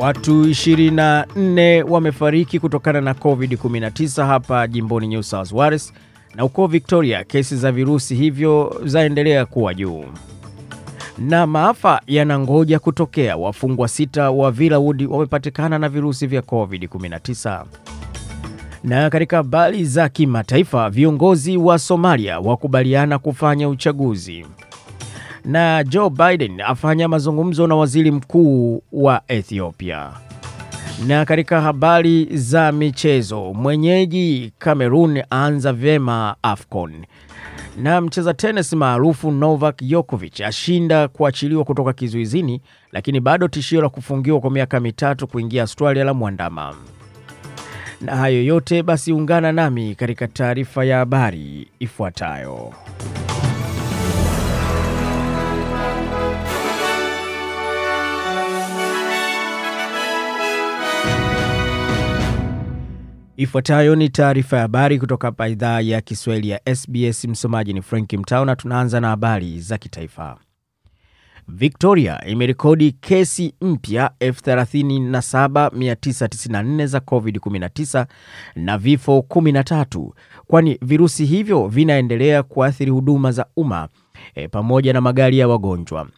Watu 24 wamefariki kutokana na COVID-19 hapa jimboni New South Wales, na huko Victoria kesi za virusi hivyo zaendelea kuwa juu, na maafa yanangoja kutokea. Wafungwa sita wa Villawood wamepatikana na virusi vya COVID-19. Na katika habari za kimataifa, viongozi wa Somalia wakubaliana kufanya uchaguzi na Joe Biden afanya mazungumzo na waziri mkuu wa Ethiopia. Na katika habari za michezo, mwenyeji Cameroon aanza vyema AFCON. Na mcheza tenis maarufu Novak Djokovic ashinda kuachiliwa kutoka kizuizini, lakini bado tishio la kufungiwa kwa miaka mitatu kuingia Australia la mwandama. Na hayo yote basi, ungana nami katika taarifa ya habari ifuatayo. Ifuatayo ni taarifa ya habari kutoka hapa idhaa ya Kiswahili ya SBS. Msomaji ni Frank Mtao na tunaanza na habari za kitaifa. Victoria imerekodi kesi mpya 37994 za COVID-19 na vifo 13, kwani virusi hivyo vinaendelea kuathiri huduma za umma e, pamoja na magari ya wagonjwa.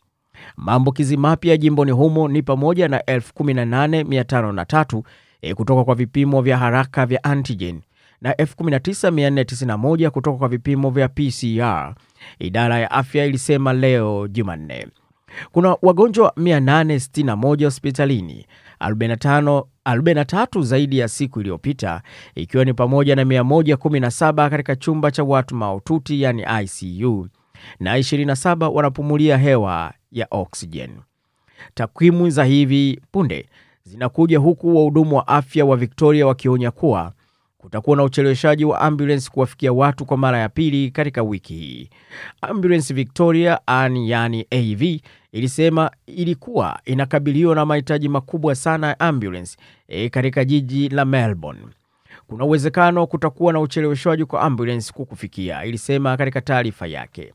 Maambukizi mapya jimboni humo ni pamoja na 18503 E, kutoka kwa vipimo vya haraka vya antigen na 19491 kutoka kwa vipimo vya PCR, idara ya afya ilisema leo Jumanne. Kuna wagonjwa 861 hospitalini, 45, 43 zaidi ya siku iliyopita, ikiwa ni pamoja na 117 katika chumba cha watu mahututi yani ICU na 27 wanapumulia hewa ya oksijeni. Takwimu za hivi punde zinakuja huku wahudumu wa afya wa Victoria wakionya kuwa kutakuwa na ucheleweshaji wa ambulance kuwafikia watu kwa mara ya pili katika wiki hii. Ambulance Victoria yani AV ilisema ilikuwa inakabiliwa na mahitaji makubwa sana ya ambulance e, katika jiji la Melbourne. Kuna uwezekano kutakuwa na ucheleweshwaji kwa ambulance kukufikia, ilisema katika taarifa yake.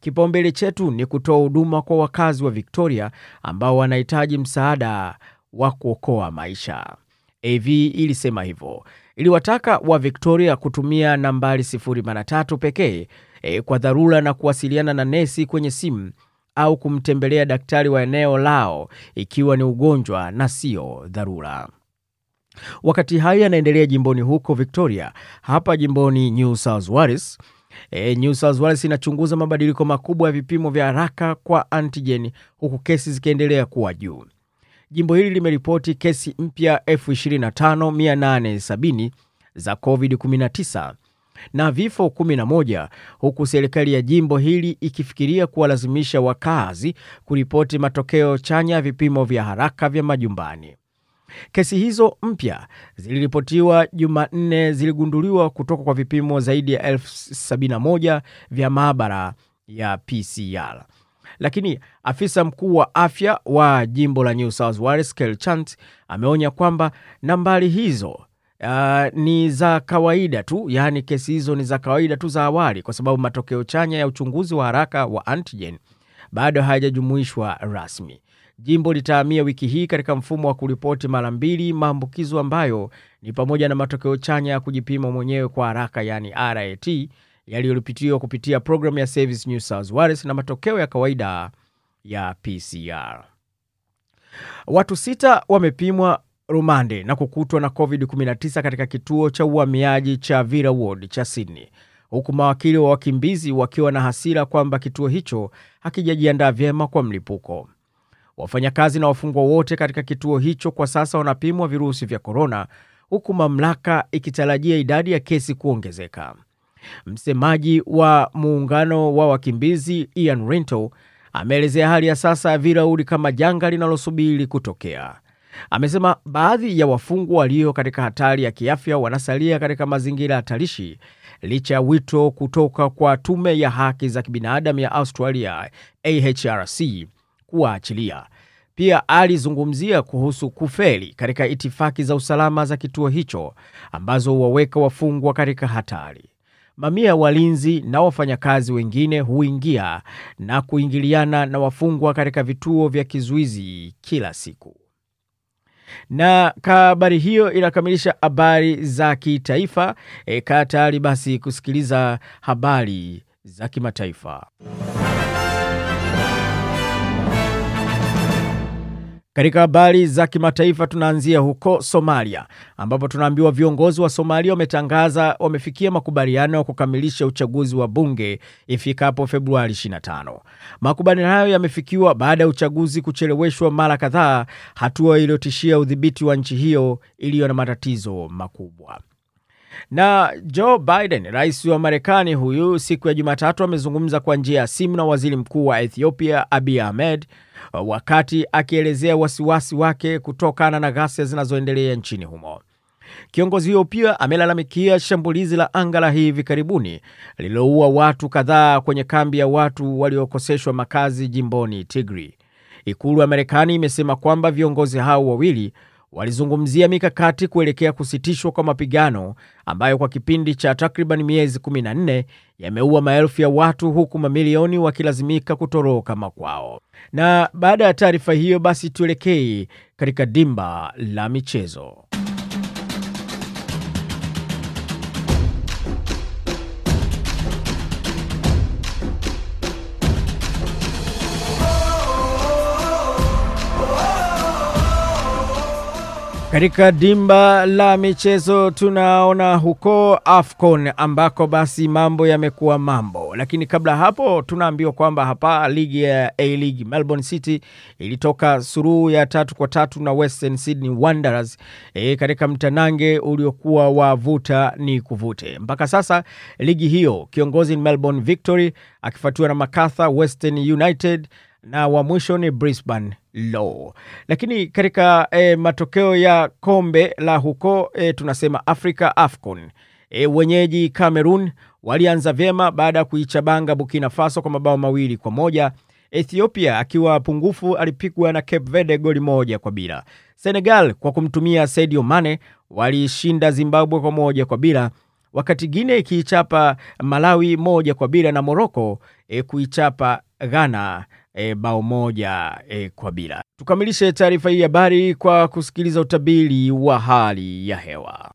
Kipaumbele chetu ni kutoa huduma kwa wakazi wa Victoria ambao wanahitaji msaada wa kuokoa maisha. AV ilisema hivyo. Iliwataka wa Victoria kutumia nambari 083 pekee e, kwa dharura na kuwasiliana na nesi kwenye simu au kumtembelea daktari wa eneo lao ikiwa ni ugonjwa na sio dharura. Wakati hayo yanaendelea jimboni huko Victoria, hapa jimboni New South Wales E, New South Wales inachunguza mabadiliko makubwa ya vipimo vya haraka kwa antijeni huku kesi zikiendelea kuwa juu. Jimbo hili limeripoti kesi mpya 25870 za COVID-19 na vifo 11 huku serikali ya jimbo hili ikifikiria kuwalazimisha wakazi kuripoti matokeo chanya ya vipimo vya haraka vya majumbani. Kesi hizo mpya ziliripotiwa Jumanne ziligunduliwa kutoka kwa vipimo zaidi ya elfu sabini na moja vya maabara ya PCR. Lakini afisa mkuu wa afya wa jimbo la New South Wales Kel ameonya kwamba nambari hizo uh, ni za kawaida tu, yaani kesi hizo ni za kawaida tu za awali, kwa sababu matokeo chanya ya uchunguzi wa haraka wa antigen bado hayajajumuishwa rasmi. Jimbo litahamia wiki hii katika mfumo wa kuripoti mara mbili maambukizo ambayo ni pamoja na matokeo chanya ya kujipima mwenyewe kwa haraka yaani RAT yaliyoripotiwa kupitia programu ya Service New South Wales na matokeo ya kawaida ya PCR. Watu sita wamepimwa rumande na kukutwa na COVID-19 katika kituo cha uhamiaji cha Villawood cha Sydney, huku mawakili wa wakimbizi wakiwa na hasira kwamba kituo hicho hakijajiandaa vyema kwa mlipuko. Wafanyakazi na wafungwa wote katika kituo hicho kwa sasa wanapimwa virusi vya korona, huku mamlaka ikitarajia idadi ya kesi kuongezeka. Msemaji wa muungano wa wakimbizi Ian Rinto ameelezea hali ya sasa ya Virauli kama janga linalosubiri kutokea. Amesema baadhi ya wafungwa walio katika hatari ya kiafya wanasalia katika mazingira hatarishi licha ya wito kutoka kwa tume ya haki za kibinadamu ya Australia AHRC kuwaachilia. Pia alizungumzia kuhusu kufeli katika itifaki za usalama za kituo hicho ambazo huwaweka wafungwa katika hatari. Mamia ya walinzi na wafanyakazi wengine huingia na kuingiliana na wafungwa katika vituo vya kizuizi kila siku. Na habari hiyo inakamilisha habari za kitaifa. E, kaa tayari basi kusikiliza habari za kimataifa. Katika habari za kimataifa tunaanzia huko Somalia ambapo tunaambiwa viongozi wa Somalia wametangaza wamefikia makubaliano ya kukamilisha uchaguzi wa bunge ifikapo Februari 25. Makubaliano hayo yamefikiwa baada ya uchaguzi kucheleweshwa mara kadhaa, hatua iliyotishia udhibiti wa nchi hiyo iliyo na matatizo makubwa. Na Joe Biden, rais wa Marekani, huyu siku ya Jumatatu amezungumza kwa njia ya simu na waziri mkuu wa Ethiopia Abiy Ahmed wakati akielezea wasiwasi wake kutokana na ghasia zinazoendelea nchini humo. Kiongozi huyo pia amelalamikia shambulizi la anga la hivi karibuni lililoua watu kadhaa kwenye kambi ya watu waliokoseshwa makazi jimboni Tigray. Ikulu ya Marekani imesema kwamba viongozi hao wawili walizungumzia mikakati kuelekea kusitishwa kwa mapigano ambayo kwa kipindi cha takriban miezi 14 yameua maelfu ya watu huku mamilioni wakilazimika kutoroka makwao. Na baada ya taarifa hiyo, basi tuelekei katika dimba la michezo. Katika dimba la michezo tunaona huko AFCON ambako basi mambo yamekuwa mambo, lakini kabla hapo tunaambiwa kwamba hapa ligi ya A-League Melbourne City ilitoka suruhu ya tatu kwa tatu na Western Sydney Wanderers e, katika mtanange uliokuwa wa vuta ni kuvute. Mpaka sasa ligi hiyo kiongozi ni Melbourne Victory akifuatiwa na Macarthur Western United na wa mwisho ni Brisbane Law. Lakini katika e, matokeo ya kombe la huko e, tunasema Africa AFCON e, wenyeji Cameroon walianza vyema baada ya kuichabanga Burkina Faso kwa mabao mawili kwa moja. Ethiopia akiwa pungufu alipigwa na Cape Verde goli moja kwa bila. Senegal kwa kumtumia Sadio Mane walishinda Zimbabwe kwa moja kwa bila, wakati Guinea ikiichapa Malawi moja kwa bila na Morocco e, kuichapa Ghana E, bao moja e, kwa bila. Tukamilishe taarifa hii habari kwa kusikiliza utabiri wa hali ya hewa.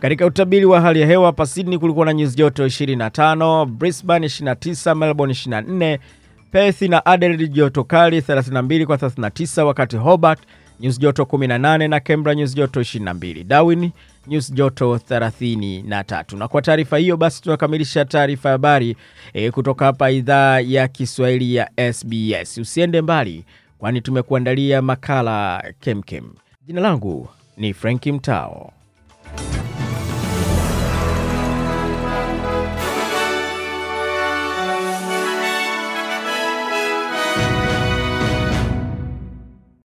Katika utabiri wa hali ya hewa hapa Sydney kulikuwa na nyuzi joto 25, Brisbane 29, Melbourne 24, Perth na Adelaide joto kali 32 kwa 39, wakati Hobart nyuzi joto 18 na Canberra nyuzi joto 22, Darwin nyuzi joto 33. Na kwa taarifa hiyo basi tunakamilisha taarifa ya habari e, kutoka hapa idhaa ya Kiswahili ya SBS. Usiende mbali, kwani tumekuandalia makala kemkem. Jina langu ni Franki Mtao.